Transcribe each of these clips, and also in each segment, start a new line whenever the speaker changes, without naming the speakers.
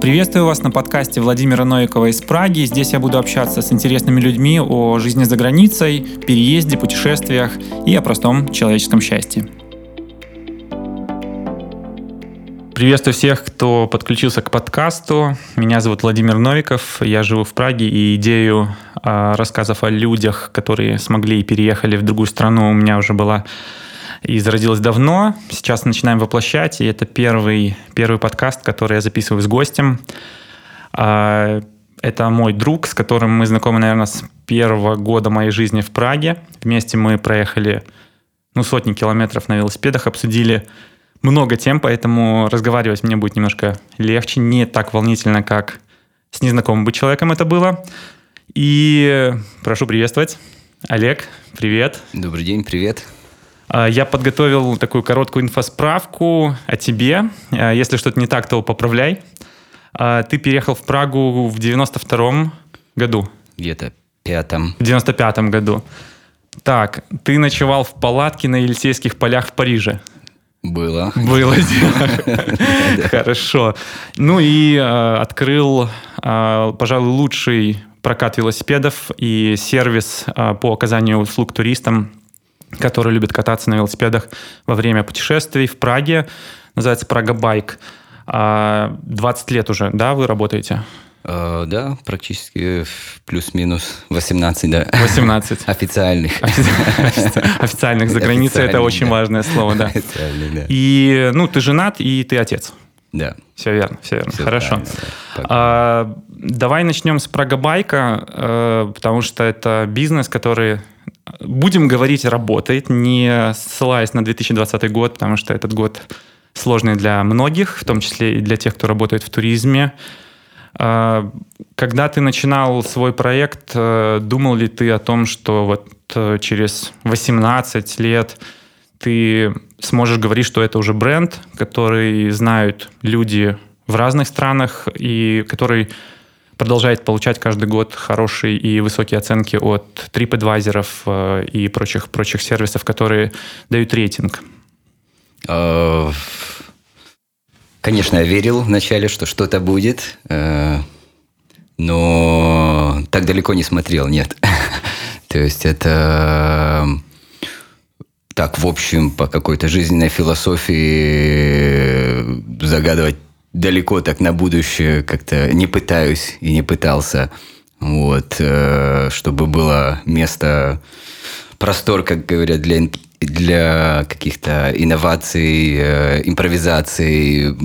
Приветствую вас на подкасте Владимира Новикова из Праги. Здесь я буду общаться с интересными людьми о жизни за границей, переезде, путешествиях и о простом человеческом счастье. Приветствую всех, кто подключился к подкасту. Меня зовут Владимир Новиков, я живу в Праге, и идею э, рассказов о людях, которые смогли и переехали в другую страну, у меня уже была и зародилась давно. Сейчас начинаем воплощать, и это первый, первый подкаст, который я записываю с гостем. А, это мой друг, с которым мы знакомы, наверное, с первого года моей жизни в Праге. Вместе мы проехали ну, сотни километров на велосипедах, обсудили много тем, поэтому разговаривать мне будет немножко легче, не так волнительно, как с незнакомым бы человеком это было. И прошу приветствовать. Олег, привет.
Добрый день, привет.
А, я подготовил такую короткую инфосправку о тебе. А, если что-то не так, то поправляй. А, ты переехал в Прагу в 92-м году.
Где-то пятом.
В 95-м году. Так, ты ночевал в палатке на Елисейских полях в Париже.
Было.
Было Хорошо. Ну и открыл, пожалуй, лучший прокат велосипедов и сервис по оказанию услуг туристам которые любят кататься на велосипедах во время путешествий в Праге. Называется Прага Байк. 20 а, лет уже, да, вы работаете?
Uh, да, практически плюс-минус 18, да.
18.
Официальных.
Официальных за границей это очень важное слово, да. Официальных, да. И, ну, ты женат, и ты отец.
Да.
Все верно, все верно. Все Хорошо. Да. А, давай начнем с Прагабайка, э, потому что это бизнес, который будем говорить, работает, не ссылаясь на 2020 год, потому что этот год сложный для многих, в том числе и для тех, кто работает в туризме. А, когда ты начинал свой проект, э, думал ли ты о том, что вот э, через 18 лет ты сможешь говорить, что это уже бренд, который знают люди в разных странах и который продолжает получать каждый год хорошие и высокие оценки от TripAdvisor э, и прочих, прочих сервисов, которые дают рейтинг?
Э, конечно, я верил вначале, что что-то будет, э, но так далеко не смотрел, нет. То есть это так, в общем, по какой-то жизненной философии загадывать далеко так на будущее как-то не пытаюсь и не пытался. Вот, э, чтобы было место, простор, как говорят, для, для каких-то инноваций, э, импровизаций,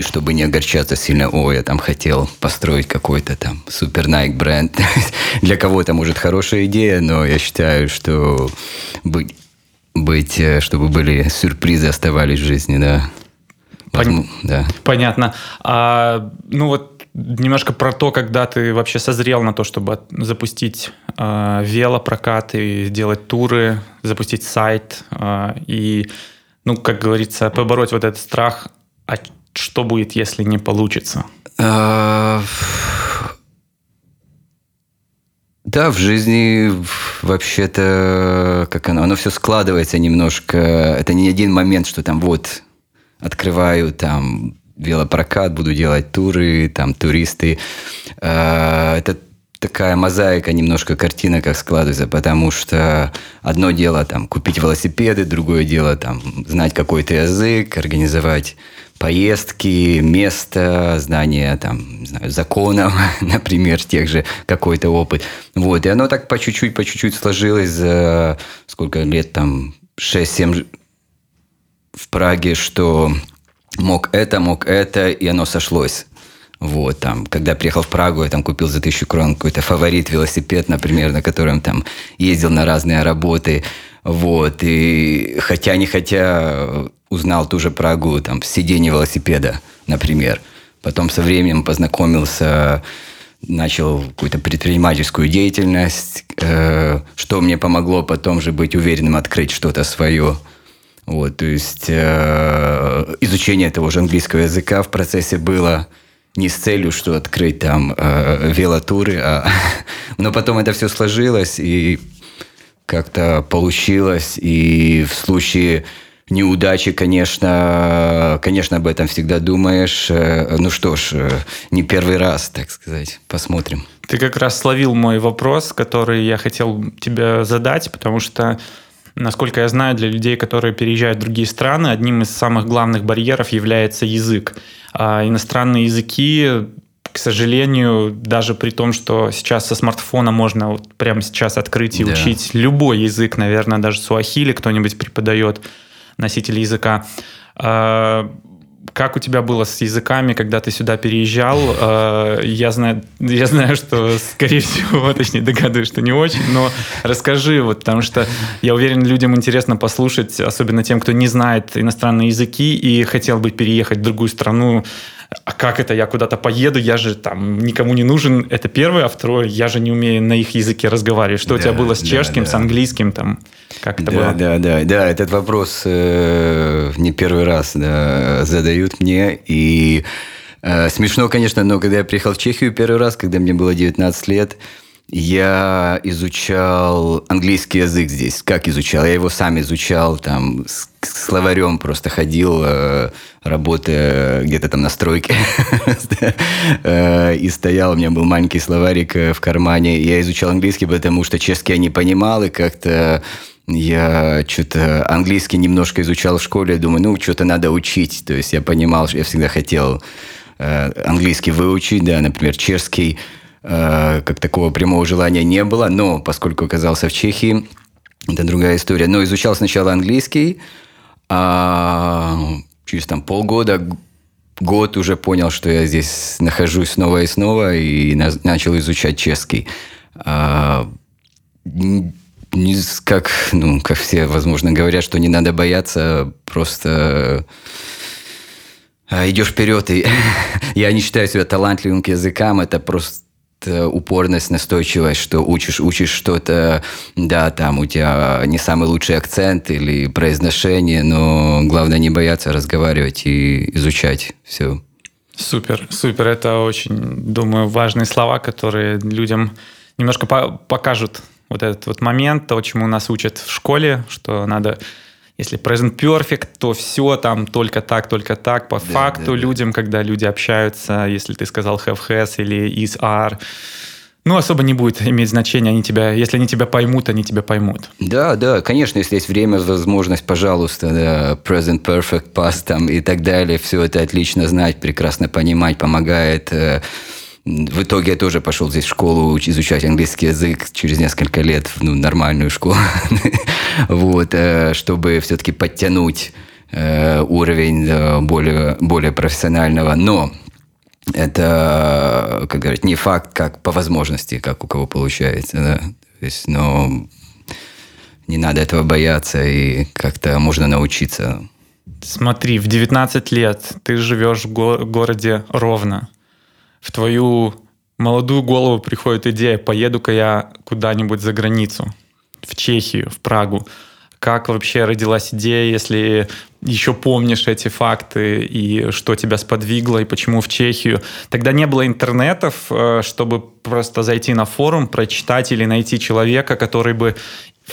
чтобы не огорчаться сильно, о, я там хотел построить какой-то там супер Nike бренд. Для кого-то, может, хорошая идея, но я считаю, что быть, быть, э, чтобы были сюрпризы оставались в жизни, да.
Пон... Да. Понятно. А, ну вот немножко про то, когда ты вообще созрел на то, чтобы запустить э, велопрокат и сделать туры, запустить сайт э, и, ну, как говорится, побороть вот этот страх. А что будет, если не получится? А...
Да, в жизни вообще-то, как оно, оно все складывается немножко. Это не один момент, что там вот открываю там велопрокат, буду делать туры, там туристы. Э, это такая мозаика, немножко картина как складывается, потому что одно дело там купить велосипеды, другое дело там знать какой-то язык, организовать поездки, место, знание там, не знаю, законов, например, тех же какой-то опыт. Вот, и оно так по чуть-чуть, по чуть-чуть сложилось за сколько лет там, 6-7 в Праге, что мог это, мог это, и оно сошлось. Вот, там, когда приехал в Прагу, я там купил за тысячу крон какой-то фаворит велосипед, например, на котором там ездил на разные работы. Вот, и хотя не хотя узнал ту же Прагу, там, сиденье велосипеда, например. Потом со временем познакомился, начал какую-то предпринимательскую деятельность, э, что мне помогло потом же быть уверенным открыть что-то свое. Вот, то есть э, изучение того же английского языка в процессе было не с целью, что открыть там э, велотуры, а... но потом это все сложилось и как-то получилось. И в случае неудачи, конечно, конечно, об этом всегда думаешь. Э, ну что ж, э, не первый раз, так сказать. Посмотрим.
Ты как раз словил мой вопрос, который я хотел тебе задать, потому что Насколько я знаю, для людей, которые переезжают в другие страны, одним из самых главных барьеров является язык. А иностранные языки к сожалению, даже при том, что сейчас со смартфона можно вот прямо сейчас открыть и да. учить любой язык, наверное, даже суахили кто-нибудь преподает, носитель языка. Как у тебя было с языками, когда ты сюда переезжал? А, я знаю, я знаю, что, скорее всего, точнее, догадываюсь, что не очень, но расскажи, вот, потому что я уверен, людям интересно послушать, особенно тем, кто не знает иностранные языки и хотел бы переехать в другую страну, а как это? Я куда-то поеду, я же там никому не нужен, это первое, а второе, я же не умею на их языке разговаривать. Что да, у тебя было с чешским, да, с английским, там, как это
да,
было?
Да, да, да, этот вопрос э, не первый раз да, задают мне, и э, смешно, конечно, но когда я приехал в Чехию первый раз, когда мне было 19 лет, я изучал английский язык здесь. Как изучал? Я его сам изучал, там, с словарем просто ходил, э, работая где-то там на стройке. Э, и стоял, у меня был маленький словарик э, в кармане. Я изучал английский, потому что чешский я не понимал, и как-то я что-то английский немножко изучал в школе, думаю, ну, что-то надо учить. То есть я понимал, что я всегда хотел английский выучить, да, например, чешский Э, как такого прямого желания не было, но поскольку оказался в Чехии, это другая история. Но изучал сначала английский, а через там полгода, год уже понял, что я здесь нахожусь снова и снова, и начал изучать чешский. А, не, как, ну, как все, возможно, говорят, что не надо бояться, просто а, идешь вперед. И я не считаю себя талантливым к языкам, это просто Э, упорность, настойчивость, что учишь, учишь что-то, да, там у тебя не самый лучший акцент или произношение, но главное не бояться разговаривать и изучать все.
Супер, супер. Это очень, думаю, важные слова, которые людям немножко по покажут вот этот вот момент, то, чему нас учат в школе, что надо если present perfect, то все там только так, только так. По да, факту да, людям, да. когда люди общаются, если ты сказал have has или is are, ну, особо не будет иметь значения, они тебя, если они тебя поймут, они тебя поймут.
Да, да, конечно, если есть время, возможность, пожалуйста, да, present perfect, past там и так далее, все это отлично знать, прекрасно понимать, помогает э, в итоге я тоже пошел здесь в школу изучать английский язык через несколько лет в ну, нормальную школу, вот, э, чтобы все-таки подтянуть э, уровень более, более профессионального. Но это, как говорить, не факт, как по возможности, как у кого получается. Да? То есть, но не надо этого бояться, и как-то можно научиться.
Смотри, в 19 лет ты живешь в го- городе Ровно в твою молодую голову приходит идея, поеду-ка я куда-нибудь за границу, в Чехию, в Прагу. Как вообще родилась идея, если еще помнишь эти факты и что тебя сподвигло и почему в Чехию? Тогда не было интернетов, э, чтобы просто зайти на форум, прочитать или найти человека, который бы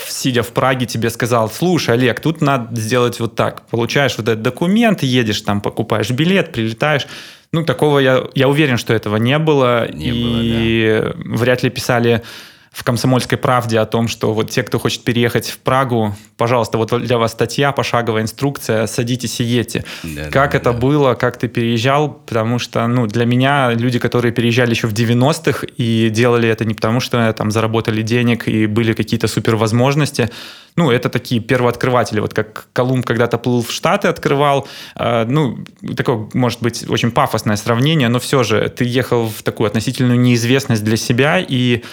сидя в Праге, тебе сказал, слушай, Олег, тут надо сделать вот так. Получаешь вот этот документ, едешь там, покупаешь билет, прилетаешь. Ну, такого я, я уверен, что этого не было. Не и было, да. вряд ли писали в «Комсомольской правде» о том, что вот те, кто хочет переехать в Прагу, пожалуйста, вот для вас статья, пошаговая инструкция, садитесь и едьте. Да, как да, это да. было, как ты переезжал? Потому что, ну, для меня люди, которые переезжали еще в 90-х и делали это не потому, что там заработали денег и были какие-то супервозможности, ну, это такие первооткрыватели, вот как Колумб когда-то плыл в Штаты, открывал, э, ну, такое, может быть, очень пафосное сравнение, но все же ты ехал в такую относительную неизвестность для себя и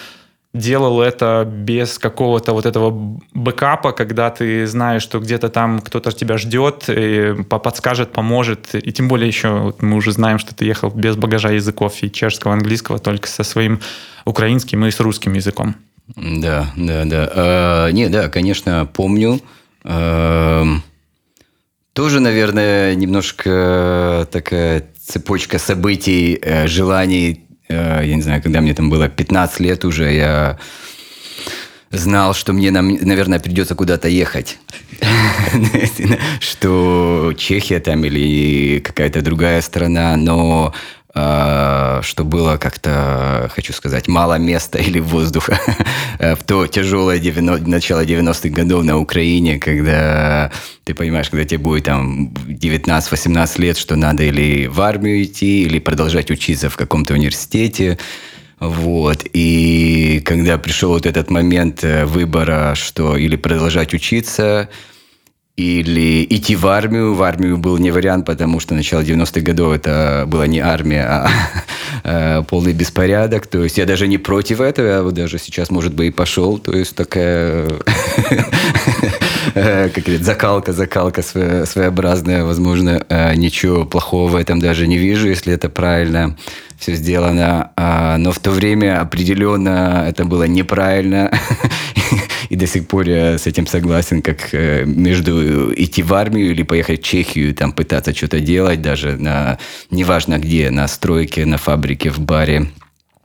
делал это без какого-то вот этого бэкапа, когда ты знаешь, что где-то там кто-то тебя ждет, и подскажет, поможет. И тем более еще вот мы уже знаем, что ты ехал без багажа языков и чешского, английского, только со своим украинским и с русским языком.
Да, да, да. А, не, да, конечно, помню. А, тоже, наверное, немножко такая цепочка событий, э, желаний я не знаю, когда мне там было 15 лет уже, я знал, что мне, наверное, придется куда-то ехать. Что Чехия там или какая-то другая страна, но что было как-то, хочу сказать, мало места или воздуха в то тяжелое 90, начало 90-х годов на Украине, когда ты понимаешь, когда тебе будет там 19-18 лет, что надо или в армию идти, или продолжать учиться в каком-то университете. Вот. И когда пришел вот этот момент э, выбора, что или продолжать учиться, или идти в армию. В армию был не вариант, потому что начало 90-х годов это была не армия, а э, полный беспорядок. То есть я даже не против этого, я даже сейчас, может быть, и пошел. То есть такая, как говорят, закалка, закалка своеобразная. Возможно, ничего плохого в этом даже не вижу, если это правильно все сделано. А, но в то время определенно это было неправильно. И до сих пор я с этим согласен, как э, между идти в армию или поехать в Чехию, там пытаться что-то делать, даже на, неважно где, на стройке, на фабрике, в баре.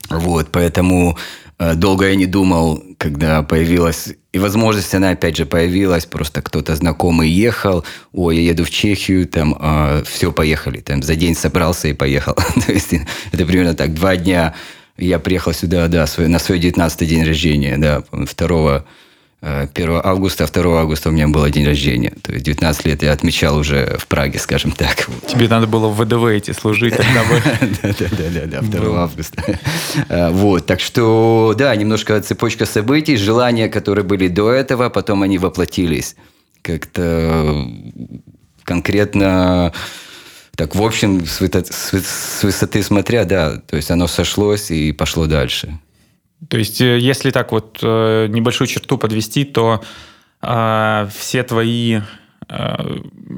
Вот, поэтому Э, долго я не думал, когда появилась... И возможность она опять же появилась, просто кто-то знакомый ехал, ой, я еду в Чехию, там, э, все, поехали, там, за день собрался и поехал. То есть это примерно так, два дня я приехал сюда, да, свой, на свой 19 день рождения, да, 2 1 августа, 2 августа у меня был день рождения. То есть 19 лет я отмечал уже в Праге, скажем так.
Тебе надо было в ВДВ идти служить тогда бы.
Да-да-да, 2 августа. А, вот, так что, да, немножко цепочка событий, желания, которые были до этого, потом они воплотились. Как-то конкретно так, в общем, с высоты смотря, да, то есть оно сошлось и пошло дальше.
То есть, э, если так вот э, небольшую черту подвести, то э, все твои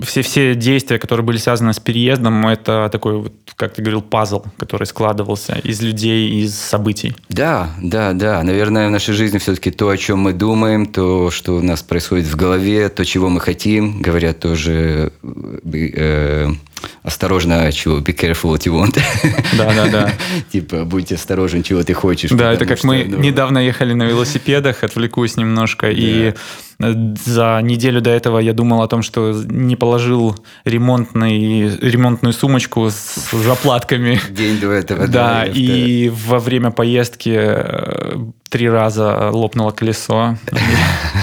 все, все действия, которые были связаны с переездом, это такой, вот, как ты говорил, пазл, который складывался из людей, из событий.
Да, да, да. Наверное, в нашей жизни все-таки то, о чем мы думаем, то, что у нас происходит в голове, то, чего мы хотим, говорят тоже э, осторожно, чего, be careful what you want.
Да, да, да.
типа, будь осторожен, чего ты хочешь.
Да, это как мы ну, недавно ехали на велосипедах, отвлекусь немножко, и за неделю до этого я думал о том, что не положил ремонтный, ремонтную сумочку с заплатками.
День до этого.
Да, и во время поездки э, три раза лопнуло колесо.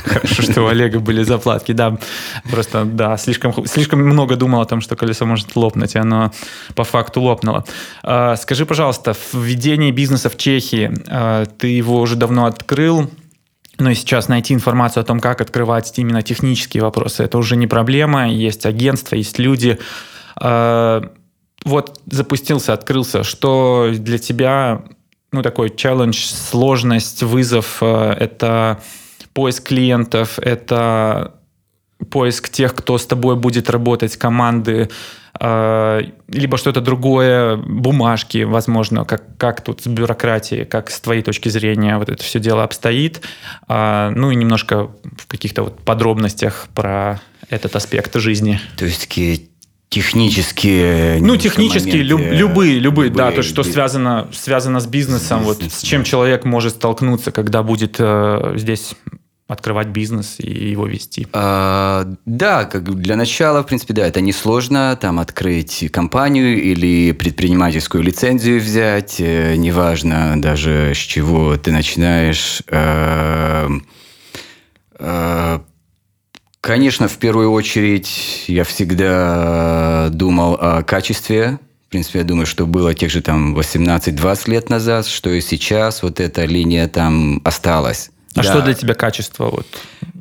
Хорошо, что у Олега были заплатки. Да, просто, да, слишком, слишком много думал о том, что колесо может лопнуть, и оно по факту лопнуло. А, скажи, пожалуйста, в ведении бизнеса в Чехии, а, ты его уже давно открыл, но и сейчас найти информацию о том, как открывать именно технические вопросы, это уже не проблема. Есть агентства, есть люди. А, вот запустился, открылся. Что для тебя ну, такой челлендж, сложность, вызов э, – это поиск клиентов, это поиск тех, кто с тобой будет работать, команды, э, либо что-то другое, бумажки, возможно, как, как тут с бюрократией, как с твоей точки зрения вот это все дело обстоит. А, ну и немножко в каких-то вот подробностях про этот аспект жизни.
То есть такие технические
ну технические люб, любые, любые любые да то что связано связано с бизнесом с вот с чем человек может столкнуться когда будет э, здесь открывать бизнес и его вести
а, да как для начала в принципе да это несложно там открыть компанию или предпринимательскую лицензию взять э, неважно даже с чего ты начинаешь э, э, Конечно, в первую очередь я всегда думал о качестве. В принципе, я думаю, что было тех же там 18-20 лет назад, что и сейчас вот эта линия там осталась.
А да. что для тебя качество? Вот?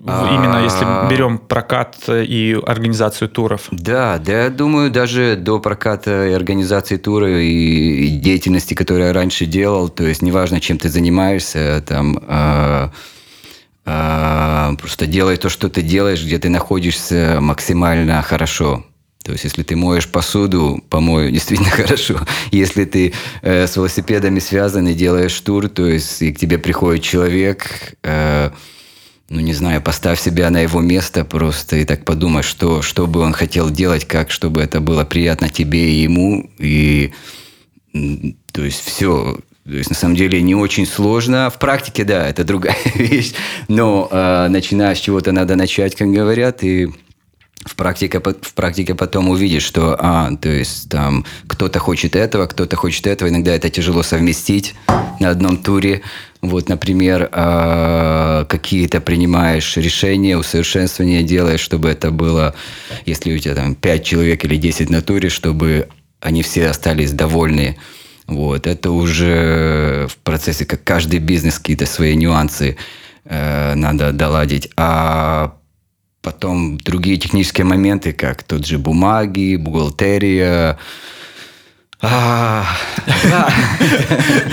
Именно если а. берем прокат и организацию туров.
Да, да, я думаю, даже до проката и организации тура и деятельности, которую я раньше делал, то есть неважно, чем ты занимаешься, там а, просто делай то, что ты делаешь, где ты находишься максимально хорошо. То есть, если ты моешь посуду, помою действительно хорошо. Если ты э, с велосипедами связан и делаешь тур, то есть, и к тебе приходит человек, э, ну, не знаю, поставь себя на его место просто и так подумай, что, что бы он хотел делать, как, чтобы это было приятно тебе и ему. И, то есть, все, То есть, на самом деле, не очень сложно. В практике, да, это другая вещь. Но э, начиная с чего-то надо начать, как говорят, и в практике, в практике потом увидишь, что, а, то есть там кто-то хочет этого, кто-то хочет этого, иногда это тяжело совместить на одном туре. Вот, например, э, какие-то принимаешь решения, усовершенствования делаешь, чтобы это было, если у тебя там 5 человек или 10 на туре, чтобы они все остались довольны. Вот, это уже в процессе, как каждый бизнес, какие-то свои нюансы э, надо доладить. А потом другие технические моменты, как тот же бумаги, бухгалтерия,
а,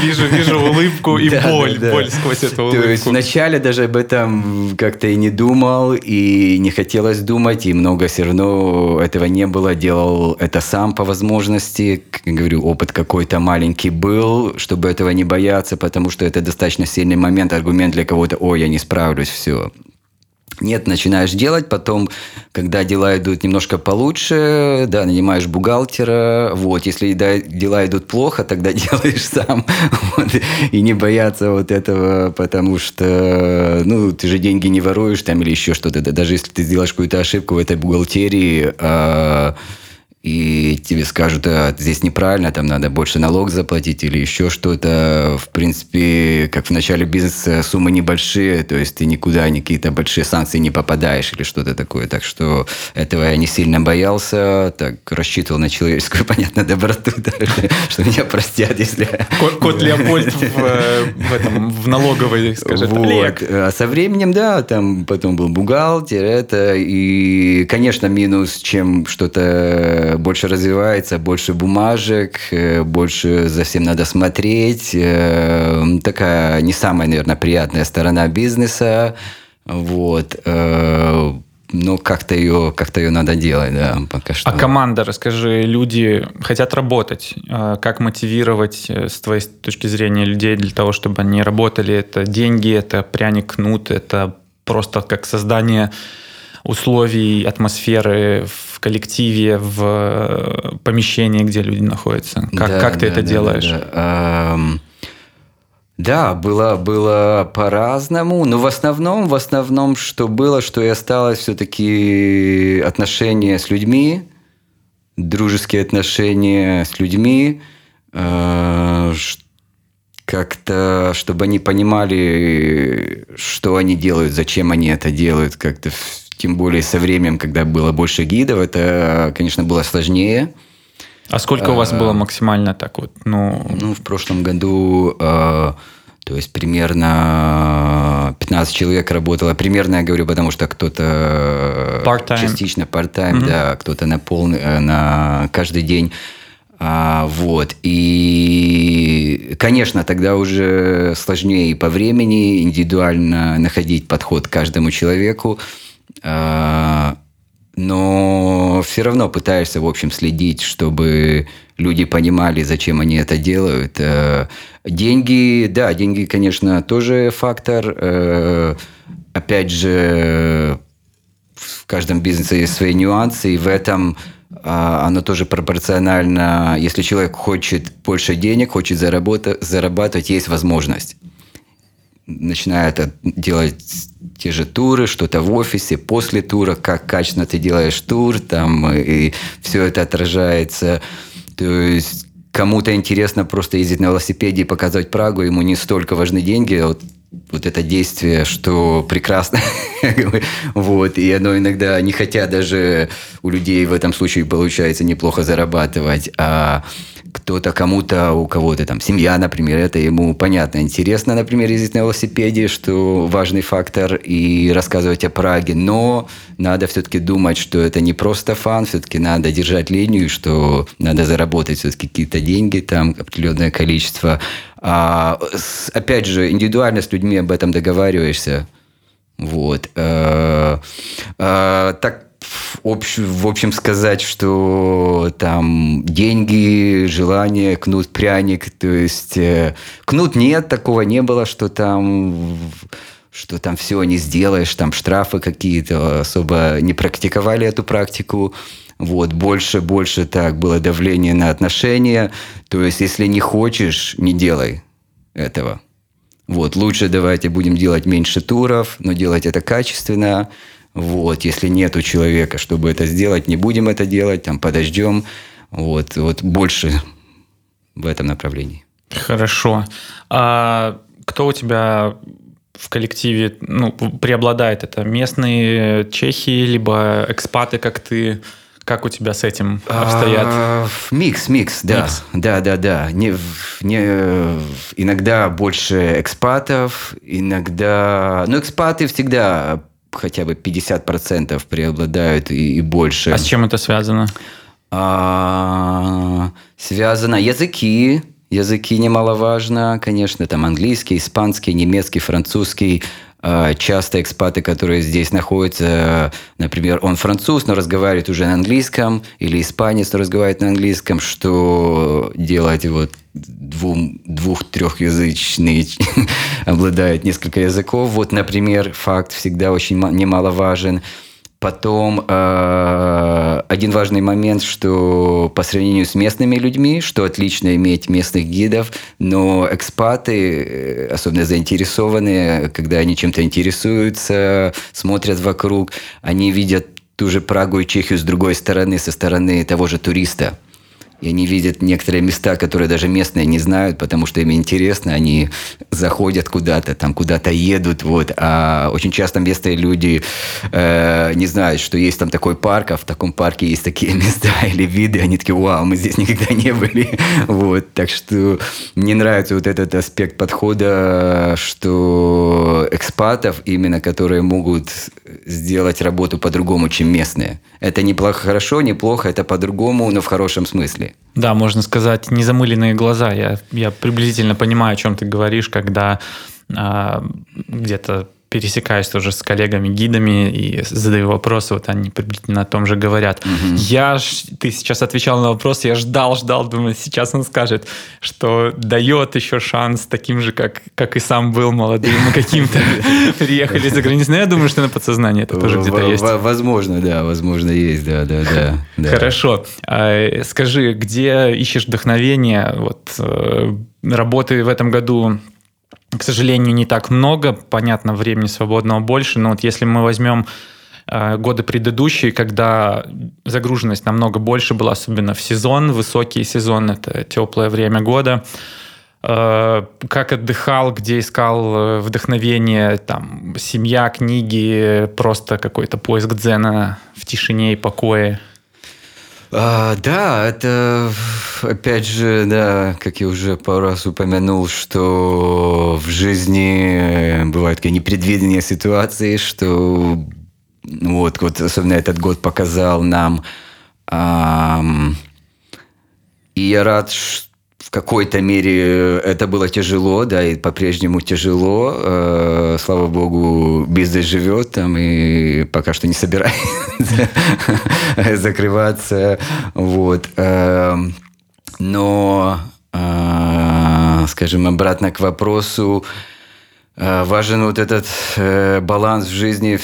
вижу, вижу улыбку и боль, боль сквозь эту улыбку.
То есть вначале даже об этом как-то и не думал, и не хотелось думать, и много все равно этого не было. Делал это сам по возможности. Говорю, опыт какой-то маленький был, чтобы этого не бояться, потому что это достаточно сильный момент, аргумент для кого-то, ой, я не справлюсь, все. Нет, начинаешь делать, потом, когда дела идут немножко получше, да, нанимаешь бухгалтера, вот, если да, дела идут плохо, тогда делаешь сам, вот, и не бояться вот этого, потому что, ну, ты же деньги не воруешь там или еще что-то, даже если ты сделаешь какую-то ошибку в этой бухгалтерии, а, и тебе скажут, а, здесь неправильно, там надо больше налог заплатить или еще что-то. В принципе, как в начале бизнеса суммы небольшие, то есть ты никуда, ни какие-то большие санкции не попадаешь или что-то такое. Так что этого я не сильно боялся, так рассчитывал на человеческую, понятно, доброту, что меня простят, если...
Кот, Леопольд в, в, этом, в налоговой. Олег.
А со временем, да, там потом был бухгалтер, это, и, конечно, минус, чем что-то больше развивается, больше бумажек, э, больше за всем надо смотреть. Э, такая не самая, наверное, приятная сторона бизнеса. Вот. Э, ну, как-то ее, как-то ее надо делать, да, пока что.
А команда, расскажи, люди хотят работать. Как мотивировать с твоей точки зрения людей для того, чтобы они работали? Это деньги, это пряник, кнут, это просто как создание условий, атмосферы в коллективе, в э, помещении, где люди находятся? Как, да, как ты да, это да, делаешь? Да, да. Эм...
Да, было, было по-разному, но в основном, в основном, что было, что и осталось все-таки отношения с людьми, дружеские отношения с людьми, э, как-то, чтобы они понимали, что они делают, зачем они это делают, как-то тем более со временем, когда было больше гидов, это, конечно, было сложнее.
А сколько у вас было максимально так вот?
Ну, ну в прошлом году, э, то есть примерно 15 человек работало. Примерно я говорю, потому что кто-то part частично part-time, mm-hmm. да, кто-то на полный, э, на каждый день. А, вот. И, конечно, тогда уже сложнее по времени индивидуально находить подход к каждому человеку. А, но все равно пытаешься, в общем, следить, чтобы люди понимали, зачем они это делают. Э, деньги, да, деньги, конечно, тоже фактор. Э, опять же, в каждом бизнесе есть свои нюансы, и в этом а, оно тоже пропорционально. Если человек хочет больше денег, хочет заработать, зарабатывать, есть возможность начинает делать те же туры, что-то в офисе, после тура, как качественно ты делаешь тур, там, и все это отражается. То есть кому-то интересно просто ездить на велосипеде и показывать Прагу, ему не столько важны деньги, а вот, вот это действие, что прекрасно. вот, и оно иногда, не хотя даже у людей в этом случае получается неплохо зарабатывать, а кто-то кому-то, у кого-то там семья, например, это ему понятно, интересно, например, ездить на велосипеде, что важный фактор, и рассказывать о Праге, но надо все-таки думать, что это не просто фан, все-таки надо держать линию, что надо заработать все-таки какие-то деньги, там определенное количество. А, опять же, индивидуально с людьми об этом договариваешься. Вот. А, а, так общ, в общем сказать, что там деньги, желание, кнут, пряник, то есть э, кнут нет, такого не было, что там что там все не сделаешь, там штрафы какие-то, особо не практиковали эту практику. Вот, больше, больше так было давление на отношения. То есть, если не хочешь, не делай. этого. Вот, лучше давайте будем делать меньше туров, но делать это качественно. Вот, если нет у человека, чтобы это сделать, не будем это делать, там, подождем. Вот, вот больше в этом направлении.
Хорошо. А кто у тебя в коллективе ну, преобладает? Это местные чехи, либо экспаты, как ты? Как у тебя с этим обстоят? А,
микс, микс, да. Микс. Да, да, да. Не, не, иногда больше экспатов, иногда... Ну, экспаты всегда хотя бы 50% преобладают и, и больше.
А с чем это связано?
А, связано языки, языки немаловажно, конечно, там английский, испанский, немецкий, французский, часто экспаты, которые здесь находятся, например, он француз, но разговаривает уже на английском, или испанец, но разговаривает на английском, что делать вот двум, двух-трехязычный обладает несколько языков. Вот, например, факт всегда очень немаловажен. Потом э, один важный момент, что по сравнению с местными людьми, что отлично иметь местных гидов, но экспаты, э, особенно заинтересованные, когда они чем-то интересуются, смотрят вокруг, они видят ту же Прагу и Чехию с другой стороны, со стороны того же туриста и они видят некоторые места, которые даже местные не знают, потому что им интересно, они заходят куда-то, там куда-то едут, вот, а очень часто местные люди э, не знают, что есть там такой парк, а в таком парке есть такие места или виды, они такие, вау, мы здесь никогда не были, вот, так что мне нравится вот этот аспект подхода, что экспатов именно, которые могут сделать работу по-другому, чем местные. Это неплохо, хорошо, неплохо, это по-другому, но в хорошем смысле.
Да, можно сказать, незамыленные глаза. Я, я приблизительно понимаю, о чем ты говоришь, когда а, где-то пересекаюсь тоже с коллегами-гидами и задаю вопросы, вот они приблизительно о том же говорят. Угу. Я, ты сейчас отвечал на вопрос, я ждал, ждал, думаю, сейчас он скажет, что дает еще шанс таким же, как, как и сам был молодым, каким-то приехали за границу. Но я думаю, что на подсознании это тоже где-то есть.
Возможно, да, возможно, есть, да, да,
да. Хорошо. А, скажи, где ищешь вдохновение? Вот э, работы в этом году к сожалению, не так много. Понятно, времени свободного больше, но вот если мы возьмем э, годы предыдущие, когда загруженность намного больше была, особенно в сезон, высокий сезон, это теплое время года, э, как отдыхал, где искал э, вдохновение, там, семья, книги, просто какой-то поиск дзена в тишине и покое?
А, да, это опять же, да, как я уже пару раз упомянул, что в жизни бывают такие непредвиденные ситуации, что вот, вот особенно этот год показал нам. Эм, и я рад, что в какой-то мере это было тяжело, да, и по-прежнему тяжело. Э, слава богу, бизнес живет там и пока что не собирается закрываться. Вот. Э, но, э, скажем, обратно к вопросу, важен вот этот баланс в жизни,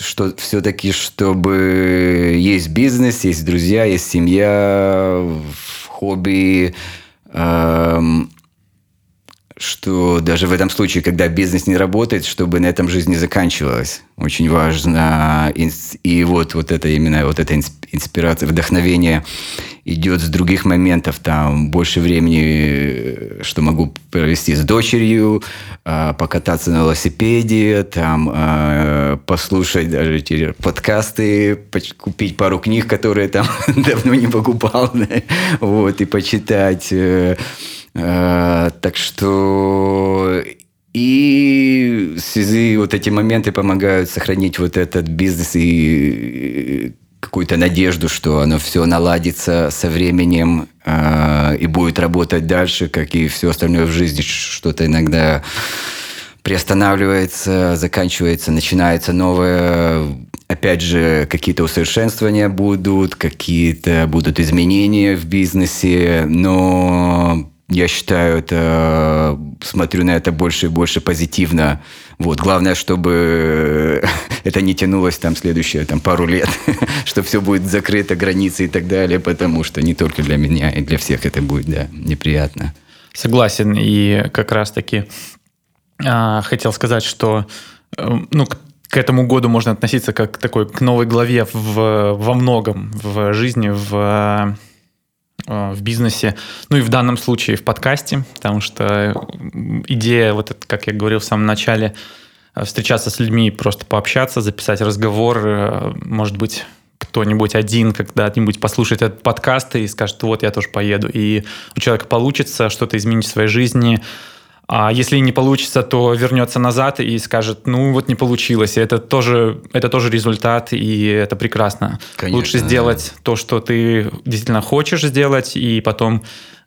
что все-таки, чтобы есть бизнес, есть друзья, есть семья, хобби, Эм, что даже в этом случае, когда бизнес не работает, чтобы на этом жизнь не заканчивалась. Очень важно. И вот, вот это именно вот эта инспирация, вдохновение идет с других моментов. Там больше времени, что могу провести с дочерью, э, покататься на велосипеде, там э, послушать даже подкасты, купить пару книг, которые там давно не покупал, вот, и почитать. Э, так что и в связи вот эти моменты помогают сохранить вот этот бизнес и какую-то надежду, что оно все наладится со временем э, и будет работать дальше, как и все остальное в жизни. Что-то иногда приостанавливается, заканчивается, начинается новое. Опять же, какие-то усовершенствования будут, какие-то будут изменения в бизнесе, но я считаю, это смотрю на это больше и больше позитивно. Вот. Главное, чтобы это не тянулось там следующие там, пару лет, что все будет закрыто, границы и так далее, потому что не только для меня, и для всех это будет да, неприятно.
Согласен. И как раз-таки а, хотел сказать, что э, ну, к, к этому году можно относиться как такой к новой главе в, во многом в жизни, в э, в бизнесе, ну и в данном случае в подкасте, потому что идея, вот это, как я говорил в самом начале, э, встречаться с людьми, просто пообщаться, записать разговор, может быть, кто-нибудь один когда-нибудь послушает этот подкаст и скажет, вот я тоже поеду. И у человека получится что-то изменить в своей жизни, а если не получится, то вернется назад и скажет, ну вот не получилось. И это тоже, это тоже результат, и это прекрасно. Конечно, Лучше сделать да. то, что ты действительно хочешь сделать, и потом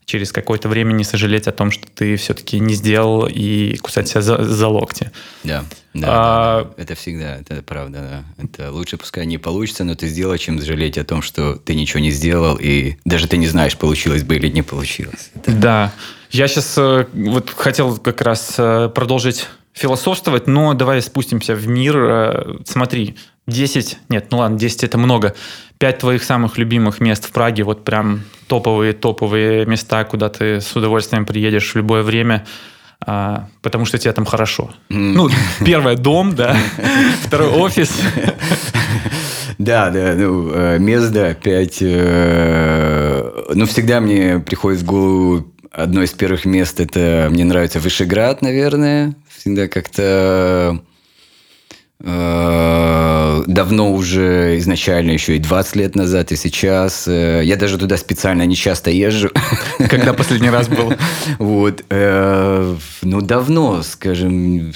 через какое-то время не сожалеть о том, что ты все-таки не сделал и кусать себя за, за локти.
Да, да, а, да, да, это всегда, это правда, да. Это лучше пускай не получится, но ты сделал, чем жалеть о том, что ты ничего не сделал, и даже ты не знаешь, получилось бы или не получилось.
Это... Да. Я сейчас э, вот хотел как раз э, продолжить философствовать, но давай спустимся в мир. Э, смотри, 10, нет, ну ладно, 10 это много. 5 твоих самых любимых мест в Праге, вот прям топовые-топовые места, куда ты с удовольствием приедешь в любое время, а, потому что тебе там хорошо. Mm. Ну, первое дом, да, второй офис.
Да, да, ну, мест, да, пять. Ну, всегда мне приходит в голову одно из первых мест это мне нравится Вышеград, наверное. Всегда как-то э, давно уже изначально еще и 20 лет назад, и сейчас. Э, я даже туда специально не часто езжу.
Когда последний раз был?
Вот. Э, ну, давно, скажем,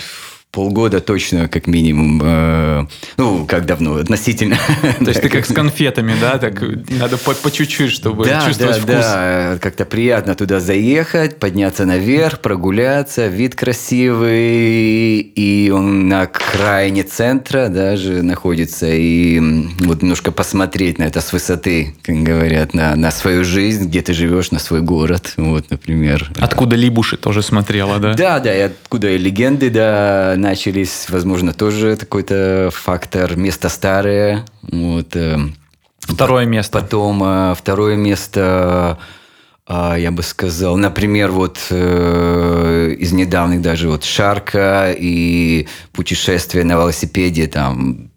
полгода точно, как минимум. Э, ну, как давно, относительно.
То есть ты как с конфетами, да? Так надо по, по чуть-чуть, чтобы да, чувствовать да, вкус.
Да, как-то приятно туда заехать, подняться наверх, прогуляться, вид красивый, и он на крайне центра даже находится, и вот немножко посмотреть на это с высоты, как говорят, на, на свою жизнь, где ты живешь, на свой город, вот, например.
Откуда Либуши тоже смотрела, да?
Да, да, и откуда и легенды, да, начались, возможно, тоже какой-то фактор. Место старое. Вот. Э,
второе место.
Потом э, второе место, э, я бы сказал, например, вот из недавних даже вот Шарка и путешествие на велосипеде там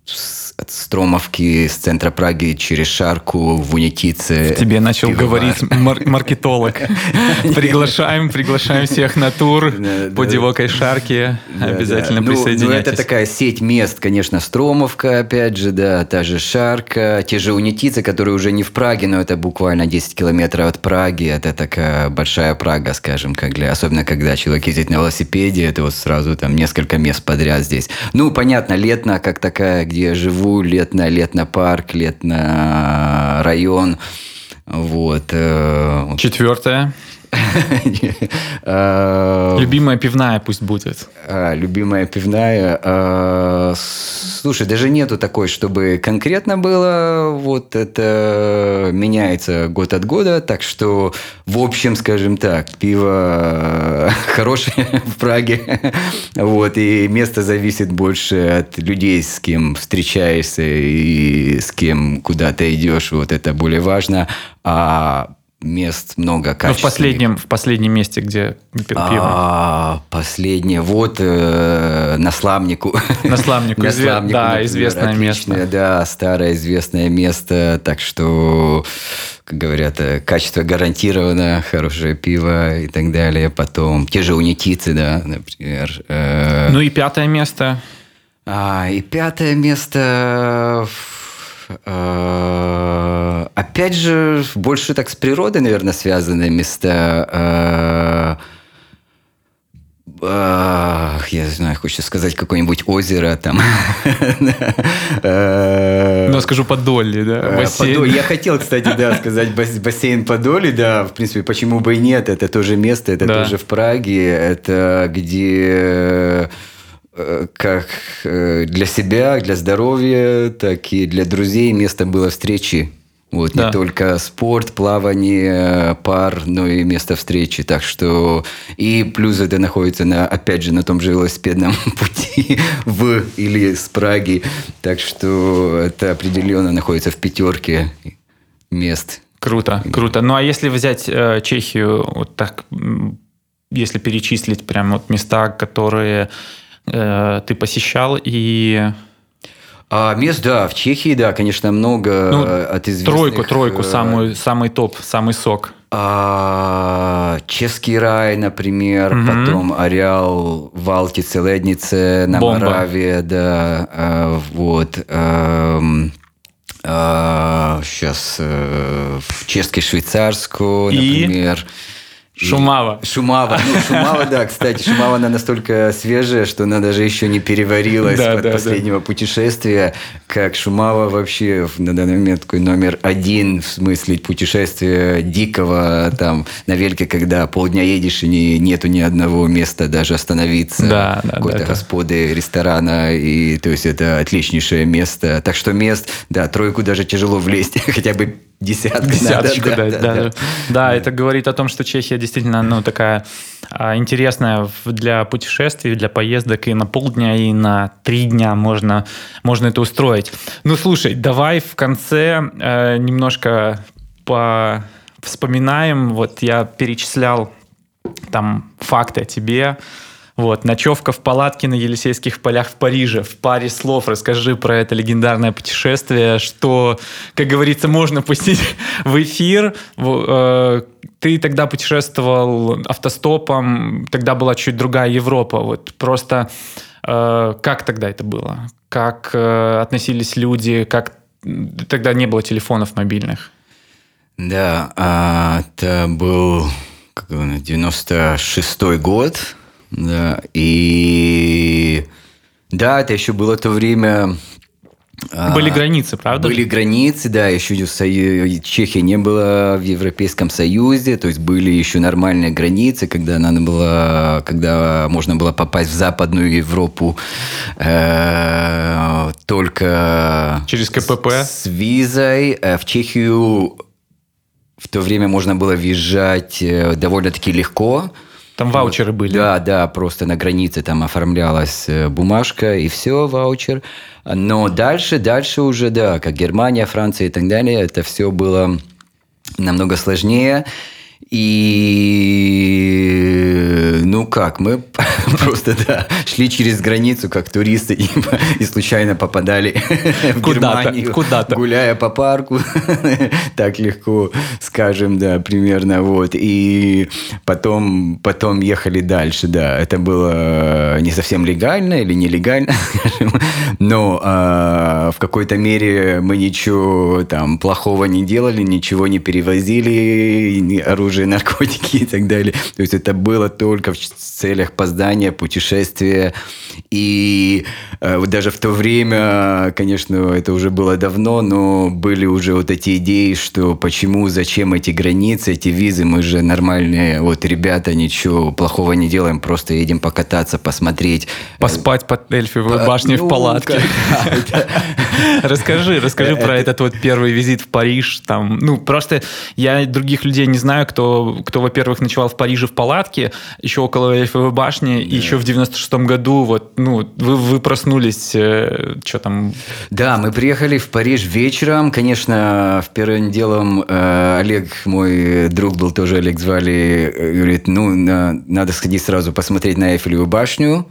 от Стромовки с центра Праги через Шарку в Унитице.
Тебе начал говорить мар- маркетолог. Приглашаем, приглашаем всех на тур по Дивокой Шарке. Обязательно ну, присоединяйтесь. Ну,
это такая сеть мест, конечно, Стромовка, опять же, да, та же Шарка, те же Унитицы, которые уже не в Праге, но это буквально 10 километров от Праги. Это такая большая Прага, скажем, как для, особенно когда человек ездит на велосипеде, это вот сразу там несколько мест подряд здесь. Ну, понятно, Летна как такая, где я живу, лет на лет на парк, лет на район. Вот.
Э, Четвертое. А, любимая пивная пусть будет.
А, любимая пивная. А, слушай, даже нету такой, чтобы конкретно было. Вот это меняется год от года. Так что, в общем, скажем так, пиво хорошее в Праге. Вот, и место зависит больше от людей, с кем встречаешься и с кем куда ты идешь. Вот это более важно. А мест много качественных.
Ну, в последнем, в последнем месте, где
пиво? А, последнее, вот э, на Сламнику.
На Сламнику, на Сламнику да, например, известное отличное, место.
Да, старое известное место, так что, как говорят, э, качество гарантировано, хорошее пиво и так далее. Потом те же унитицы, да, например.
Э, ну и пятое место?
А, и пятое место Э, опять же, больше так с природой, наверное, связанные места. Э, я не знаю, хочется сказать какое-нибудь озеро там.
Э, ну, скажу Подолье, да?
Бассейн. Я хотел, кстати, да, сказать бассейн Подолье, да, в принципе, почему бы и нет, это тоже место, это тоже в Праге, это где Э, как э, для себя, для здоровья, так и для друзей место было встречи. Вот, да. не только спорт, плавание, пар, но и место встречи. Так что и плюс это находится на, опять же, на том же велосипедном пути в или с Праги. Так что это определенно находится в пятерке мест.
Круто, круто. Ну а если взять э, Чехию вот так если перечислить прям вот места, которые э, ты посещал и
а мест, да, в Чехии, да, конечно, много ну, от известных...
Тройку, тройку, самый, самый топ, самый сок.
А, Чешский рай, например, угу. потом Ареал, Валки, Целеднице, на Бомба. Мораве, да, а, вот. А, а, сейчас э, в Чешский-Швейцарскую, например. И...
Шумава.
Шумава. Ну, Шумава, да, кстати, Шумава, она настолько свежая, что она даже еще не переварилась да, от да, последнего да. путешествия. Как Шумава вообще на данный момент такой номер один в смысле путешествия дикого там на вельке, когда полдня едешь и не, нету ни одного места даже остановиться. Да, да, Какой-то да, господы ресторана. И то есть это отличнейшее место. Так что мест, да, тройку даже тяжело влезть. Хотя бы Десятка.
Десяточку, да, да, да, да. Да, это говорит о том, что Чехия действительно ну, такая а, интересная для путешествий, для поездок и на полдня, и на три дня можно, можно это устроить. Ну, слушай, давай в конце э, немножко по вспоминаем. Вот я перечислял там факты о тебе, вот, ночевка в палатке на Елисейских полях в Париже. В паре слов расскажи про это легендарное путешествие, что, как говорится, можно пустить в эфир. Э, ты тогда путешествовал автостопом, тогда была чуть другая Европа. Вот просто э, как тогда это было? Как э, относились люди? Как тогда не было телефонов мобильных?
Да, а, это был 96-й год. Да, и да, это еще было то время...
А, Были границы, правда?
Были границы, да, еще Чехия не была в Европейском Союзе, то есть были еще нормальные границы, когда надо было, когда можно было попасть в Западную Европу э, только
через КПП
с, с визой. Э, в Чехию в то время можно было въезжать э, довольно-таки легко.
Там ваучеры были.
Да, да, просто на границе там оформлялась э, бумажка и все, ваучер. Но дальше, дальше уже, да, как Германия, Франция и так далее, это все было намного сложнее. И ну как, мы просто да, шли через границу как туристы и, и случайно попадали в Германию, куда-то. гуляя по парку, так легко, скажем, да, примерно вот. И потом, потом ехали дальше, да. Это было не совсем легально или нелегально, скажем, но а, в какой-то мере мы ничего там плохого не делали, ничего не перевозили, оружие оружие, наркотики и так далее. То есть это было только в целях познания, путешествия. И э, вот даже в то время, конечно, это уже было давно, но были уже вот эти идеи, что почему, зачем эти границы, эти визы, мы же нормальные, вот ребята, ничего плохого не делаем, просто едем покататься, посмотреть.
Поспать под Эльфевой башней в ну, палатке. Расскажи, расскажи про этот вот первый визит в Париж. Там, ну, просто я других людей не знаю, кто кто, во-первых, ночевал в Париже в палатке, еще около Эйфелевой башни, да. и еще в 96-м году, вот, ну, вы, вы проснулись, э, что там?
Да, мы приехали в Париж вечером, конечно, в первым делом э, Олег, мой друг был тоже, Олег звали, э, говорит, ну, на, надо сходить сразу посмотреть на Эйфелеву башню,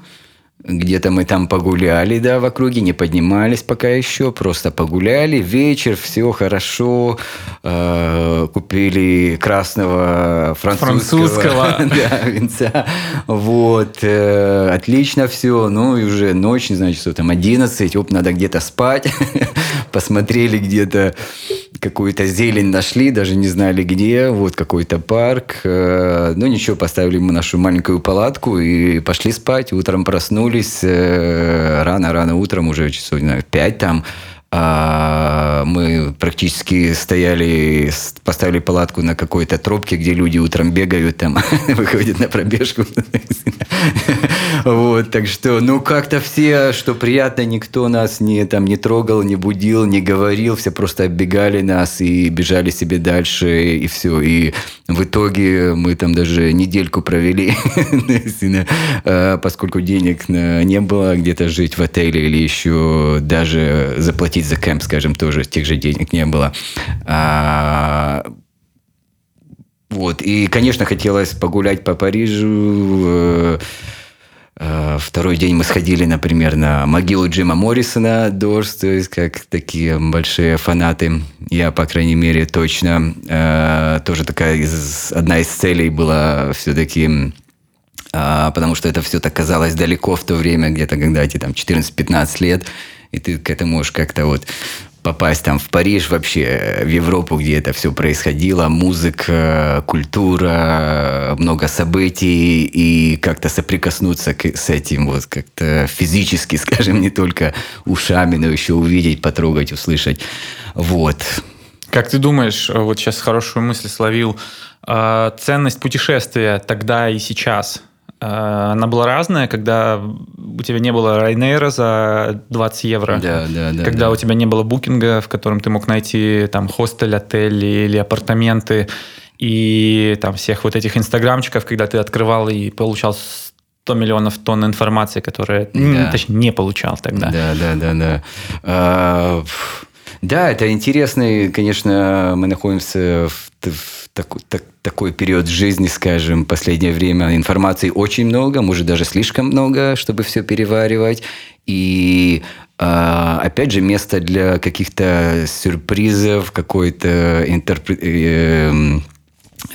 где-то мы там погуляли, да, в округе, не поднимались пока еще, просто погуляли. Вечер, все хорошо. Э, купили красного французского, французского. да, винца. Вот. Э, отлично все. Ну, и уже ночь, не знаю, часов там 11. Оп, надо где-то спать. Посмотрели где-то какую-то зелень нашли, даже не знали где, вот какой-то парк. Э, ну ничего, поставили мы нашу маленькую палатку и пошли спать. Утром проснулись э, рано-рано утром, уже часов, не знаю, пять там. А мы практически стояли, поставили палатку на какой-то тропке, где люди утром бегают, там выходят на пробежку. Вот, так что, ну, как-то все, что приятно, никто нас не, там, не трогал, не будил, не говорил, все просто оббегали нас и бежали себе дальше, и все. И в итоге мы там даже недельку провели, а, поскольку денег не было где-то жить в отеле или еще даже заплатить за кемп, скажем, тоже тех же денег не было. А, Вот. И, конечно, хотелось погулять по Парижу. Э, э, второй день мы сходили, например, на могилу Джима Моррисона, Дорс, то есть как такие большие фанаты. Я, по крайней мере, точно. Э, тоже такая из, одна из целей была все-таки потому что это все так казалось далеко в то время, где-то когда эти там 14-15 лет, и ты к этому можешь как-то вот попасть там в Париж, вообще в Европу, где это все происходило, музыка, культура, много событий, и как-то соприкоснуться с этим вот как-то физически, скажем, не только ушами, но еще увидеть, потрогать, услышать. Вот.
Как ты думаешь, вот сейчас хорошую мысль словил, а, ценность путешествия тогда и сейчас – Э, она была разная, когда у тебя не было Райнейра за 20 евро.
Да, да, да.
Когда
да.
у тебя не было букинга, в котором ты мог найти там хостель, отель или апартаменты. И там всех вот этих инстаграмчиков, когда ты открывал и получал 100 миллионов тонн информации, которая, да. точнее, не получал тогда.
Да, да, да, да. А, да, это интересный, конечно, мы находимся в, в так, так, такой период жизни, скажем, последнее время информации очень много, может даже слишком много, чтобы все переваривать. И а, опять же, место для каких-то сюрпризов, какой-то интерпре... э,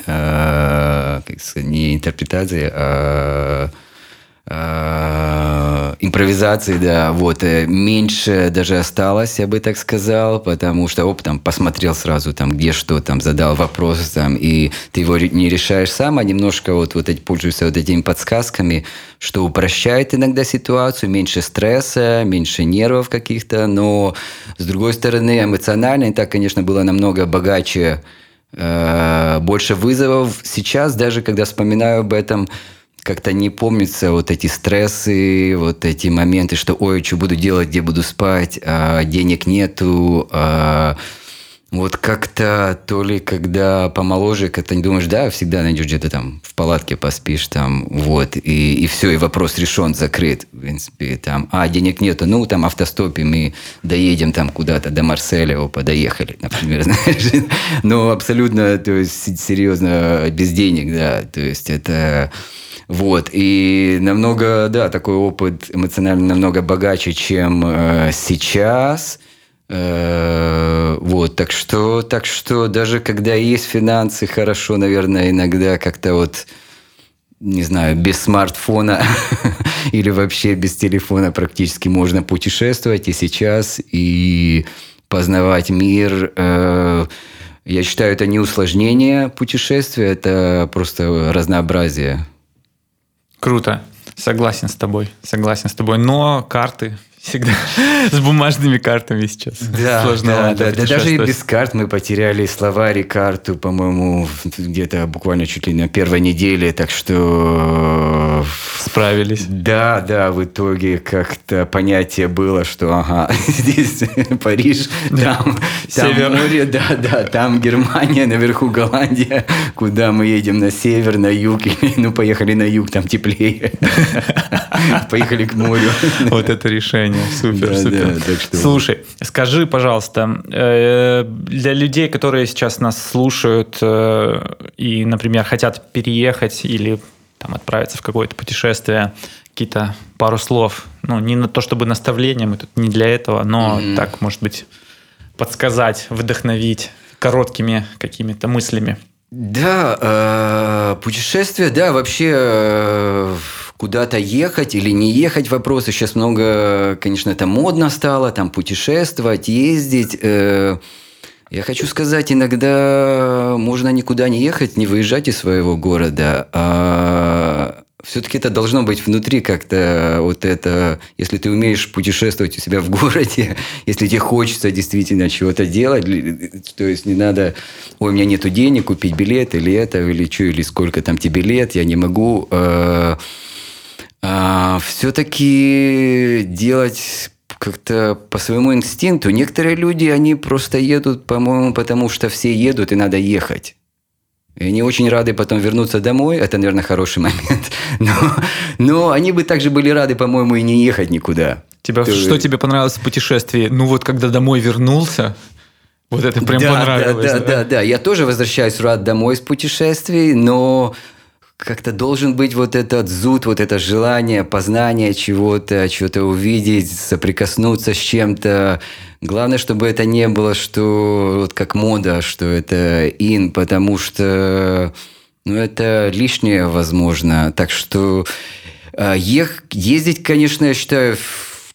э, не интерпретации, а импровизации, да, вот, э, меньше даже осталось, я бы так сказал, потому что, оп, там, посмотрел сразу, там, где что, там, задал вопрос, там, и ты его не решаешь сам, а немножко вот, вот эти, пользуешься вот этими подсказками, что упрощает иногда ситуацию, меньше стресса, меньше нервов каких-то, но, с другой стороны, эмоционально и так, конечно, было намного богаче, э, больше вызовов. Сейчас, даже когда вспоминаю об этом, как-то не помнится вот эти стрессы, вот эти моменты, что ой, что буду делать, где буду спать, а денег нету. А вот как-то то ли когда помоложе, как-то не думаешь, да, всегда найдешь где-то там в палатке поспишь там, вот, и, и все, и вопрос решен, закрыт, в принципе, там, а, денег нету, ну, там автостопим и доедем там куда-то до Марселя, опа, доехали, например, знаешь, ну, абсолютно, то есть, серьезно, без денег, да, то есть, это вот, и намного, да, такой опыт эмоционально намного богаче, чем э, сейчас. Э, вот, так что, так что даже когда есть финансы, хорошо, наверное, иногда как-то вот не знаю, без смартфона или вообще без телефона практически можно путешествовать и сейчас, и познавать мир. Э, я считаю, это не усложнение путешествия, это просто разнообразие.
Круто. Согласен с тобой. Согласен с тобой. Но карты всегда с бумажными картами сейчас.
Да, да, да, да, даже и без карт мы потеряли словарь карту, по-моему, где-то буквально чуть ли на первой неделе, так что...
Справились.
Да, да, в итоге как-то понятие было, что ага, здесь Париж, там, там море, да, да, там Германия, наверху Голландия, куда мы едем на север, на юг, ну, поехали на юг, там теплее. Поехали к морю.
Вот это решение. Супер, да, супер. Да, что... Слушай, скажи, пожалуйста, э, для людей, которые сейчас нас слушают э, и, например, хотят переехать или там, отправиться в какое-то путешествие, какие-то пару слов, ну, не на то чтобы наставление, мы тут не для этого, но mm-hmm. так, может быть, подсказать, вдохновить короткими какими-то мыслями.
Да, э, путешествие, да, вообще э, куда-то ехать или не ехать вопросы. Сейчас много, конечно, это модно стало, там путешествовать, ездить. Э, я хочу сказать, иногда можно никуда не ехать, не выезжать из своего города, а все-таки это должно быть внутри как-то вот это, если ты умеешь путешествовать у себя в городе, если тебе хочется действительно чего-то делать, то есть не надо, ой, у меня нету денег купить билет или это, или что, или сколько там тебе лет, я не могу. А, а, все-таки делать как-то по своему инстинкту. Некоторые люди, они просто едут, по-моему, потому что все едут и надо ехать. И они очень рады потом вернуться домой. Это, наверное, хороший момент. Но, но они бы также были рады, по-моему, и не ехать никуда.
Тебя, То... Что тебе понравилось в путешествии? Ну вот, когда домой вернулся, Вот это прям
да,
понравилось.
Да, да, да, да. Я тоже возвращаюсь рад домой из путешествий, но как-то должен быть вот этот зуд, вот это желание познания чего-то, что-то увидеть, соприкоснуться с чем-то. Главное, чтобы это не было, что вот как мода, что это ин, потому что ну, это лишнее, возможно. Так что э, ездить, конечно, я считаю,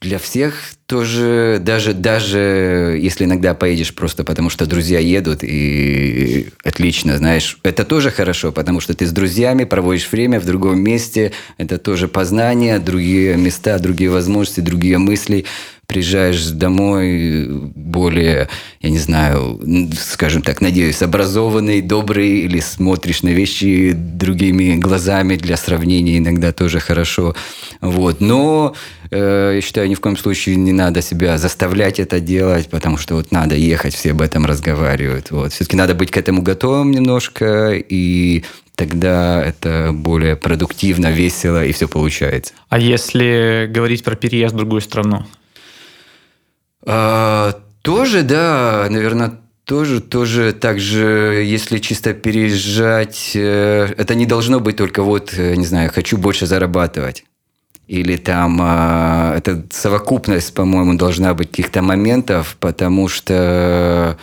для всех тоже, даже, даже если иногда поедешь просто потому, что друзья едут, и отлично, знаешь, это тоже хорошо, потому что ты с друзьями проводишь время в другом месте, это тоже познание, другие места, другие возможности, другие мысли приезжаешь домой более, я не знаю, скажем так, надеюсь, образованный, добрый, или смотришь на вещи другими глазами для сравнения иногда тоже хорошо. Вот. Но э, я считаю, ни в коем случае не надо себя заставлять это делать, потому что вот надо ехать, все об этом разговаривают. Вот. Все-таки надо быть к этому готовым немножко, и тогда это более продуктивно, весело, и все получается.
А если говорить про переезд в другую страну?
А, тоже, да, наверное, тоже, тоже так же, если чисто переезжать, э, это не должно быть только вот, э, не знаю, хочу больше зарабатывать. Или там, э, это совокупность, по-моему, должна быть каких-то моментов, потому что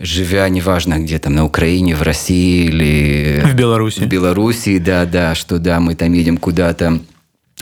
живя, неважно где там, на Украине, в России или...
В Беларуси.
В Беларуси, да, да, что да, мы там едем куда-то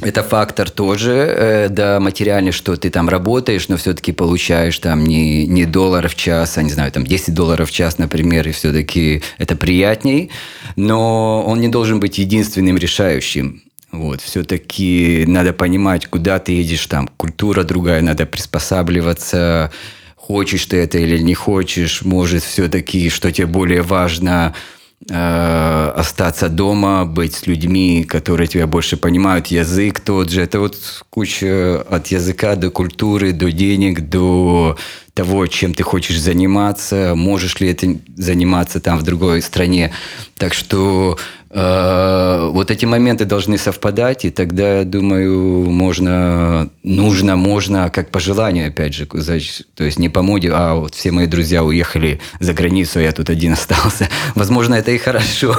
это фактор тоже, э, да, материальный, что ты там работаешь, но все-таки получаешь там не, не доллар в час, а не знаю, там 10 долларов в час, например, и все-таки это приятней, но он не должен быть единственным решающим. Вот, все-таки надо понимать, куда ты едешь, там культура другая, надо приспосабливаться, хочешь ты это или не хочешь, может все-таки, что тебе более важно – Э, остаться дома, быть с людьми, которые тебя больше понимают, язык тот же. Это вот куча от языка до культуры, до денег, до того, чем ты хочешь заниматься, можешь ли это заниматься там в другой стране. Так что Э, вот эти моменты должны совпадать, и тогда, я думаю, можно, нужно, можно, как по желанию, опять же, то есть не по моде, а вот все мои друзья уехали за границу, я тут один остался. Возможно, это и хорошо.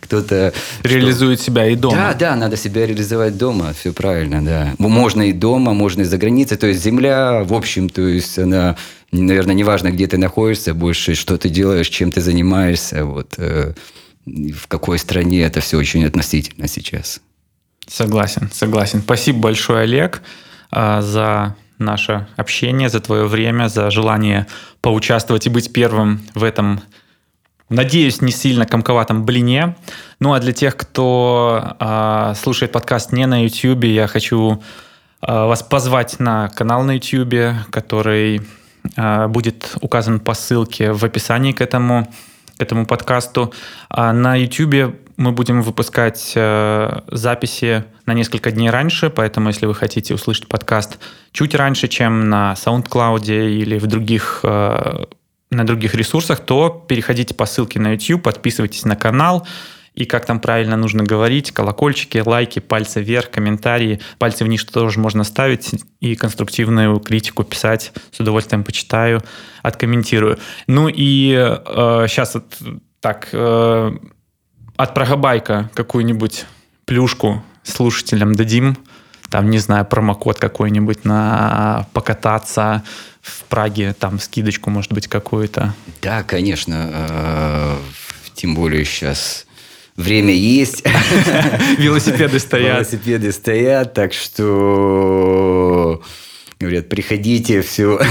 Кто-то...
Реализует что... себя и дома.
Да, да, надо себя реализовать дома, все правильно, да. Можно и дома, можно и за границей, то есть земля, в общем, то есть она наверное, неважно, где ты находишься, больше что ты делаешь, чем ты занимаешься, вот, э, в какой стране это все очень относительно сейчас.
Согласен, согласен. Спасибо большое, Олег, а, за наше общение, за твое время, за желание поучаствовать и быть первым в этом, надеюсь, не сильно комковатом блине. Ну а для тех, кто э, слушает подкаст не на YouTube, я хочу э, вас позвать на канал на YouTube, который будет указан по ссылке в описании к этому к этому подкасту. А на YouTube мы будем выпускать э, записи на несколько дней раньше, поэтому если вы хотите услышать подкаст чуть раньше, чем на SoundCloud или в других, э, на других ресурсах, то переходите по ссылке на YouTube, подписывайтесь на канал, и как там правильно нужно говорить, колокольчики, лайки, пальцы вверх, комментарии, пальцы вниз тоже можно ставить и конструктивную критику писать, с удовольствием почитаю, откомментирую. Ну и э, сейчас вот так, э, от Прогабайка какую-нибудь плюшку слушателям дадим, там, не знаю, промокод какой-нибудь на покататься в Праге, там скидочку, может быть, какую-то.
Да, конечно. Э, тем более сейчас время есть.
Велосипеды стоят.
Велосипеды стоят, так что говорят, приходите, все.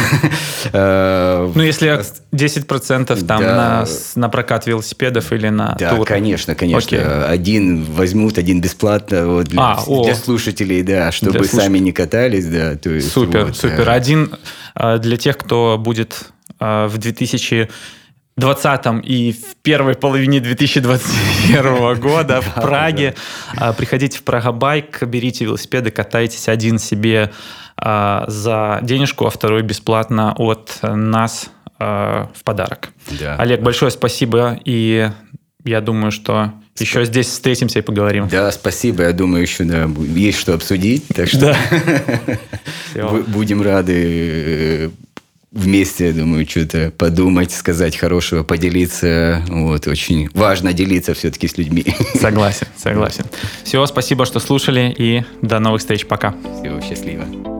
Э, ну, если 10% там на, на прокат велосипедов или на
да, тур. конечно, конечно. Окей. Один возьмут, один бесплатно вот, для, а, для слушателей, да, чтобы для сами не катались. Да,
то есть, супер, вот, супер. Один э, для тех, кто будет э, в 2000 2020 и в первой половине 2021 года в Праге. А, приходите в Прага Байк, берите велосипеды, катайтесь один себе а, за денежку, а второй бесплатно от нас а, в подарок. Да. Олег, большое спасибо, и я думаю, что еще здесь встретимся и поговорим.
Да, спасибо. Я думаю, еще да, есть что обсудить. Так что будем рады вместе, я думаю, что-то подумать, сказать хорошего, поделиться. Вот, очень важно делиться все-таки с людьми.
Согласен, согласен. Все, спасибо, что слушали, и до новых встреч. Пока.
Всего счастливо.